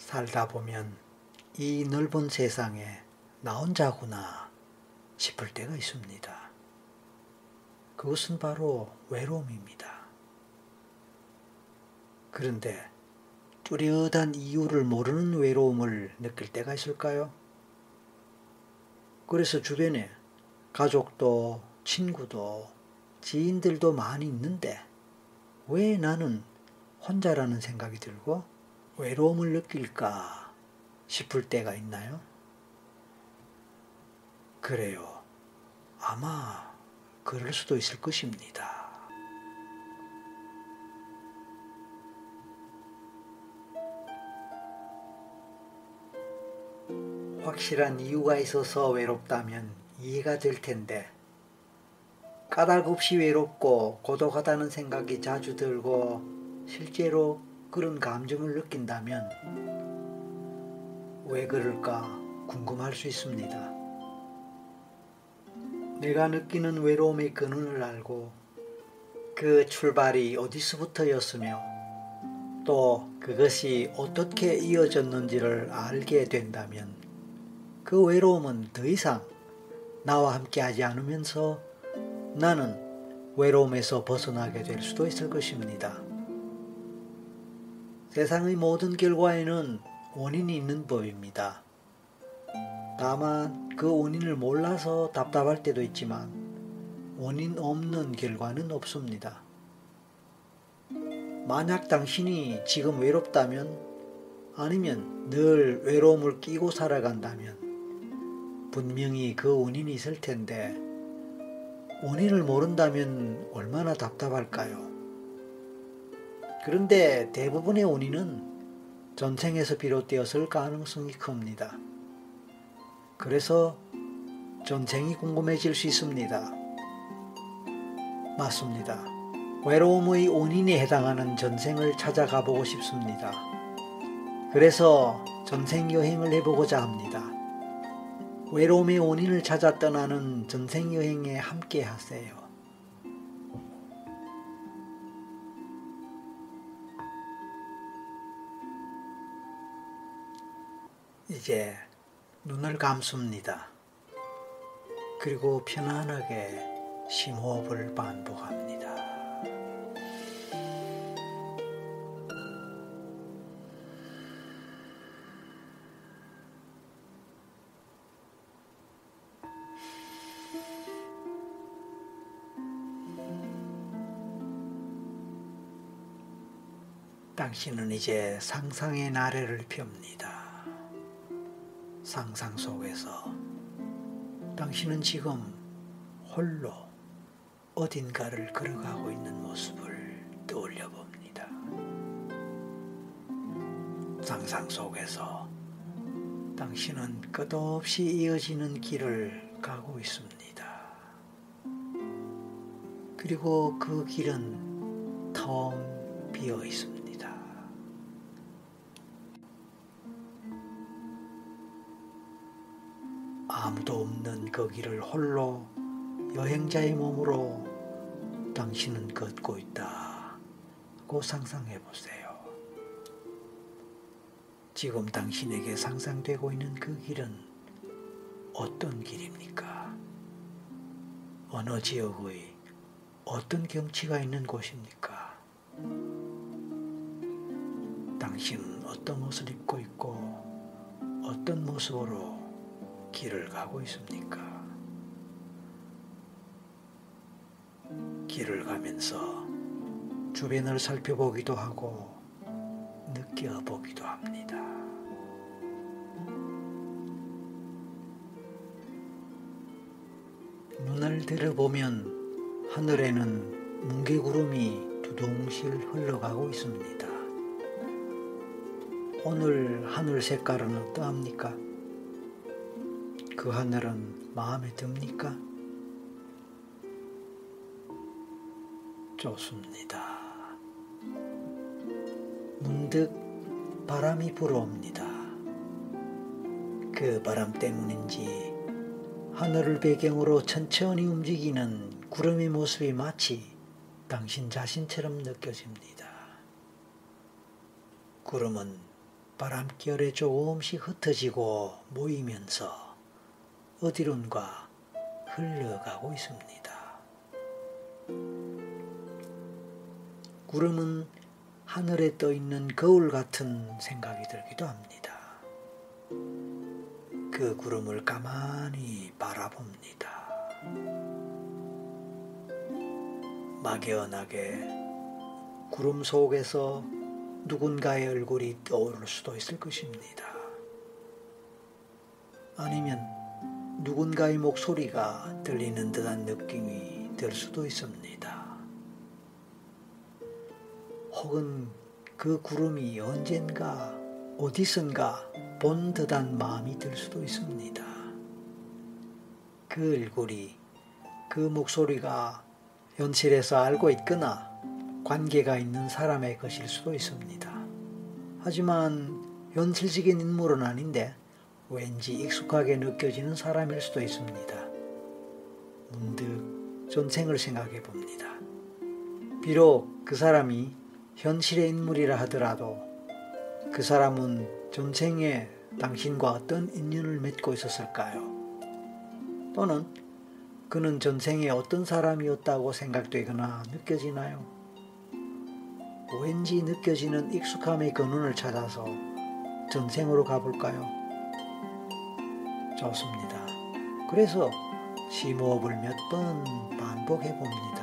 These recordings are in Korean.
살다 보면 이 넓은 세상에 나 혼자구나 싶을 때가 있습니다. 그것은 바로 외로움입니다. 그런데 뚜렷한 이유를 모르는 외로움을 느낄 때가 있을까요? 그래서 주변에 가족도 친구도 지인들도 많이 있는데 왜 나는 혼자라는 생각이 들고 외로움을 느낄까 싶을 때가 있나요? 그래요. 아마 그럴 수도 있을 것입니다. 확실한 이유가 있어서 외롭다면 이해가 될 텐데 까닭 없이 외롭고 고독하다는 생각이 자주 들고 실제로 그런 감정을 느낀다면 왜 그럴까 궁금할 수 있습니다. 내가 느끼는 외로움의 근원을 알고 그 출발이 어디서부터였으며 또 그것이 어떻게 이어졌는지를 알게 된다면 그 외로움은 더 이상 나와 함께 하지 않으면서 나는 외로움에서 벗어나게 될 수도 있을 것입니다. 세상의 모든 결과에는 원인이 있는 법입니다. 다만 그 원인을 몰라서 답답할 때도 있지만 원인 없는 결과는 없습니다. 만약 당신이 지금 외롭다면 아니면 늘 외로움을 끼고 살아간다면 분명히 그 원인이 있을 텐데 원인을 모른다면 얼마나 답답할까요? 그런데 대부분의 원인은 전생에서 비롯되었을 가능성이 큽니다. 그래서 전생이 궁금해질 수 있습니다. 맞습니다. 외로움의 원인에 해당하는 전생을 찾아가 보고 싶습니다. 그래서 전생 여행을 해보고자 합니다. 외로움의 원인을 찾아 떠나는 전생 여행에 함께 하세요. 이제 눈을 감습니다. 그리고 편안하게 심호흡을 반복합니다. 당신은 이제 상상의 나래를 펴니다. 상상 속에서 당신은 지금 홀로 어딘가를 걸어가고 있는 모습을 떠올려 봅니다. 상상 속에서 당신은 끝없이 이어지는 길을 가고 있습니다. 그리고 그 길은 텅 비어 있습니다. 아무도 없는 거기를 홀로 여행자의 몸으로 당신은 걷고 있다고 상상해 보세요. 지금 당신에게 상상되고 있는 그 길은 어떤 길입니까? 어느 지역의 어떤 경치가 있는 곳입니까? 당신은 어떤 옷을 입고 있고 어떤 모습으로 길을 가고 있습니까? 길을 가면서 주변을 살펴보기도 하고 느껴보기도 합니다. 눈을 들어보면 하늘에는 뭉게구름이 두둥실 흘러가고 있습니다. 오늘 하늘 색깔은 어떠합니까? 그 하늘은 마음에 듭니까? 좋습니다. 문득 바람이 불어옵니다. 그 바람 때문인지 하늘을 배경으로 천천히 움직이는 구름의 모습이 마치 당신 자신처럼 느껴집니다. 구름은 바람결에 조금씩 흩어지고 모이면서 어디론가 흘러가고 있습니다. 구름은 하늘에 떠 있는 거울 같은 생각이 들기도 합니다. 그 구름을 가만히 바라봅니다. 막연하게 구름 속에서 누군가의 얼굴이 떠오를 수도 있을 것입니다. 아니면 누군가의 목소리가 들리는 듯한 느낌이 들 수도 있습니다. 혹은 그 구름이 언젠가 어디선가 본 듯한 마음이 들 수도 있습니다. 그 얼굴이 그 목소리가 현실에서 알고 있거나 관계가 있는 사람의 것일 수도 있습니다. 하지만 현실적인 인물은 아닌데 왠지 익숙하게 느껴지는 사람일 수도 있습니다. 문득 전생을 생각해 봅니다. 비록 그 사람이 현실의 인물이라 하더라도 그 사람은 전생에 당신과 어떤 인연을 맺고 있었을까요? 또는 그는 전생에 어떤 사람이었다고 생각되거나 느껴지나요? 왠지 느껴지는 익숙함의 근원을 찾아서 전생으로 가볼까요? 좋습니다. 그래서 심호흡을 몇 번 반복해 봅니다.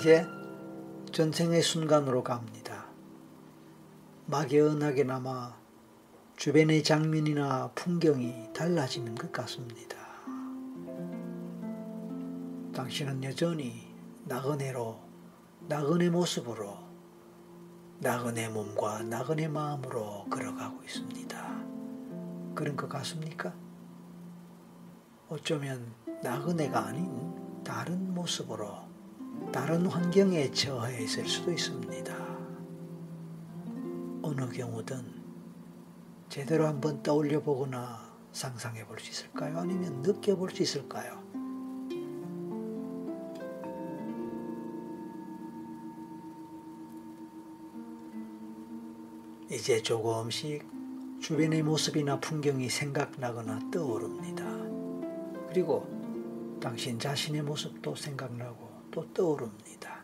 이제 전생의 순간으로 갑니다. 막연하게나마 주변의 장면이나 풍경이 달라지는 것 같습니다. 당신은 여전히 나그네로, 나그네 모습으로, 나그네 몸과 나그네 마음으로 걸어가고 있습니다. 그런 것 같습니까? 어쩌면 나그네가 아닌 다른 모습으로 다른 환경에 처해 있을 수도 있습니다. 어느 경우든 제대로 한번 떠올려 보거나 상상해 볼 수 있을까요? 아니면 느껴볼 수 있을까요? 이제 조금씩 주변의 모습이나 풍경이 생각나거나 떠오릅니다. 그리고 당신 자신의 모습도 생각나고 또 떠오릅니다.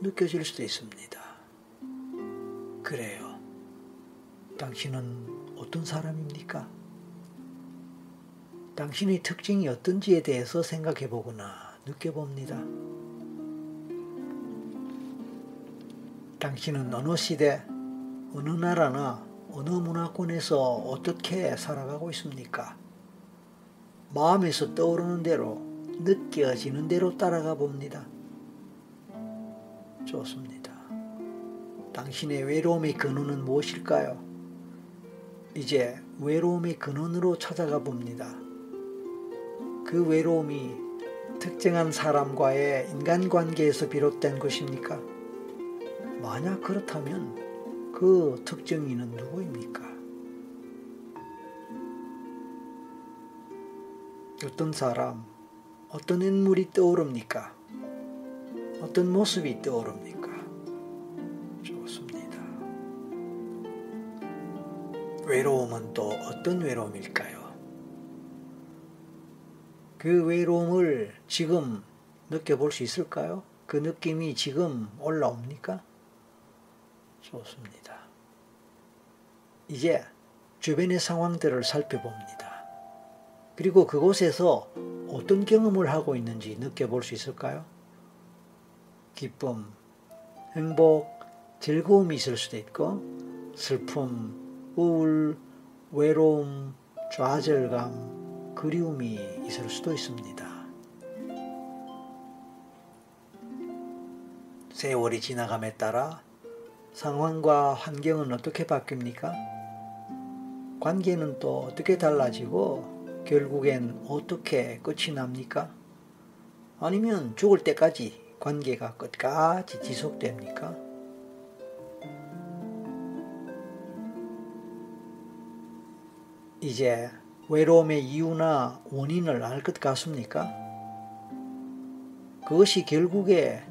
느껴질 수도 있습니다. 그래요. 당신은 어떤 사람입니까? 당신의 특징이 어떤지에 대해서 생각해 보거나 느껴봅니다. 당신은 어느 시대, 어느 나라나 어느 문화권에서 어떻게 살아가고 있습니까? 마음에서 떠오르는 대로 느껴지는 대로 따라가 봅니다. 좋습니다. 당신의 외로움의 근원은 무엇일까요? 이제 외로움의 근원으로 찾아가 봅니다. 그 외로움이 특정한 사람과의 인간관계에서 비롯된 것입니까? 만약 그렇다면 그 특정인은 누구입니까? 어떤 사람, 어떤 인물이 떠오릅니까? 어떤 모습이 떠오릅니까? 좋습니다. 외로움은 또 어떤 외로움일까요? 그 외로움을 지금 느껴볼 수 있을까요? 그 느낌이 지금 올라옵니까? 좋습니다. 이제 주변의 상황들을 살펴봅니다. 그리고 그곳에서 어떤 경험을 하고 있는지 느껴볼 수 있을까요? 기쁨, 행복, 즐거움이 있을 수도 있고, 슬픔, 우울, 외로움, 좌절감, 그리움이 있을 수도 있습니다. 세월이 지나감에 따라 상황과 환경은 어떻게 바뀝니까? 관계는 또 어떻게 달라지고 결국엔 어떻게 끝이 납니까? 아니면 죽을 때까지 관계가 끝까지 지속됩니까? 이제 외로움의 이유나 원인을 알 것 같습니까? 그것이 결국에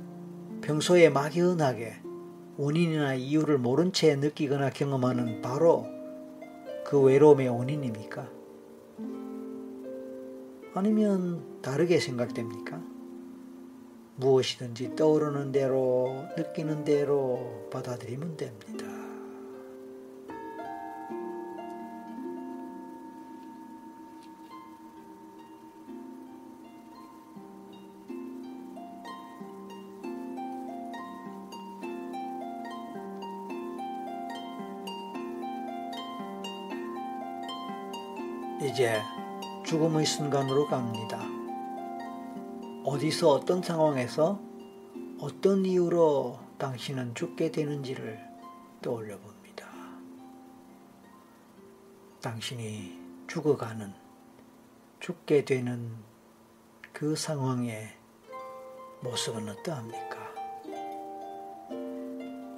평소에 막연하게 원인이나 이유를 모른 채 느끼거나 경험하는 바로 그 외로움의 원인입니까? 아니면 다르게 생각됩니까? 무엇이든지 떠오르는 대로 느끼는 대로 받아들이면 됩니다. 이제 죽음의 순간으로 갑니다. 어디서 어떤 상황에서 어떤 이유로 당신은 죽게 되는지를 떠올려 봅니다. 당신이 죽어가는, 죽게 되는 그 상황의 모습은 어떠합니까?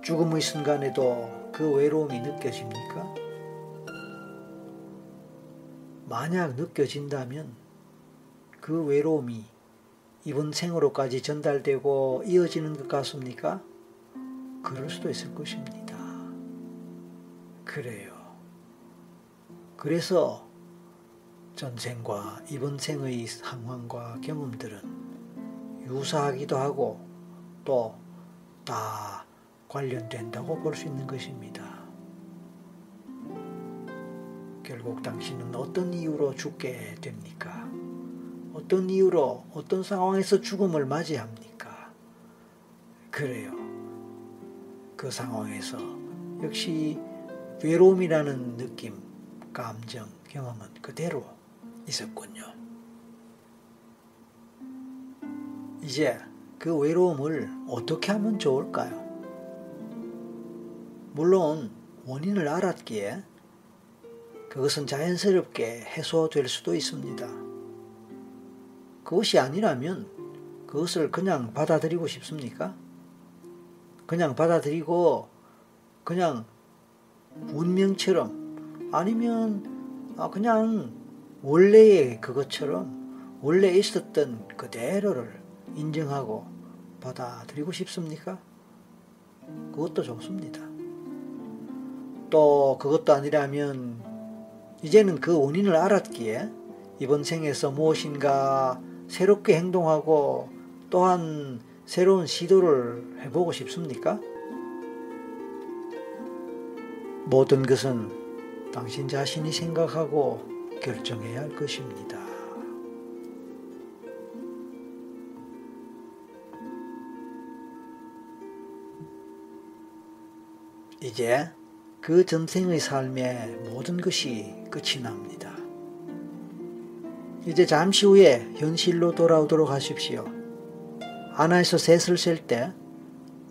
죽음의 순간에도 그 외로움이 느껴집니까? 만약 느껴진다면 그 외로움이 이번 생으로까지 전달되고 이어지는 것 같습니까? 그럴 수도 있을 것입니다. 그래요. 그래서 전생과 이번 생의 상황과 경험들은 유사하기도 하고 또 다 관련된다고 볼 수 있는 것입니다. 결국 당신은 어떤 이유로 죽게 됩니까? 어떤 이유로 어떤 상황에서 죽음을 맞이합니까? 그래요. 그 상황에서 역시 외로움이라는 느낌, 감정, 경험은 그대로 있었군요. 이제 그 외로움을 어떻게 하면 좋을까요? 물론 원인을 알았기에 그것은 자연스럽게 해소될 수도 있습니다. 그것이 아니라면 그것을 그냥 받아들이고 싶습니까? 그냥 받아들이고 그냥 운명처럼 아니면 아, 그냥 원래의 그것처럼 원래 있었던 그대로를 인정하고 받아들이고 싶습니까? 그것도 좋습니다. 또 그것도 아니라면 이제는 그 원인을 알았기에 이번 생에서 무엇인가 새롭게 행동하고 또한 새로운 시도를 해보고 싶습니까? 모든 것은 당신 자신이 생각하고 결정해야 할 것입니다. 이제 그 전생의 삶의 모든 것이 끝이 납니다. 이제 잠시 후에 현실로 돌아오도록 하십시오. 하나에서 셋을 셀 때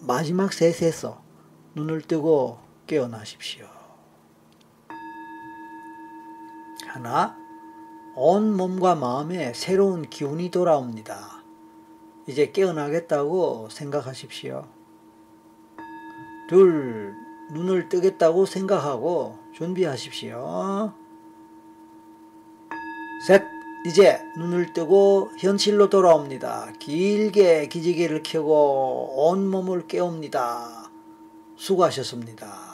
마지막 셋에서 눈을 뜨고 깨어나십시오. 하나, 온 몸과 마음에 새로운 기운이 돌아옵니다. 이제 깨어나겠다고 생각하십시오. 둘, 눈을 뜨겠다고 생각하고 준비하십시오. 셋, 이제 눈을 뜨고 현실로 돌아옵니다. 길게 기지개를 켜고 온몸을 깨웁니다. 수고하셨습니다.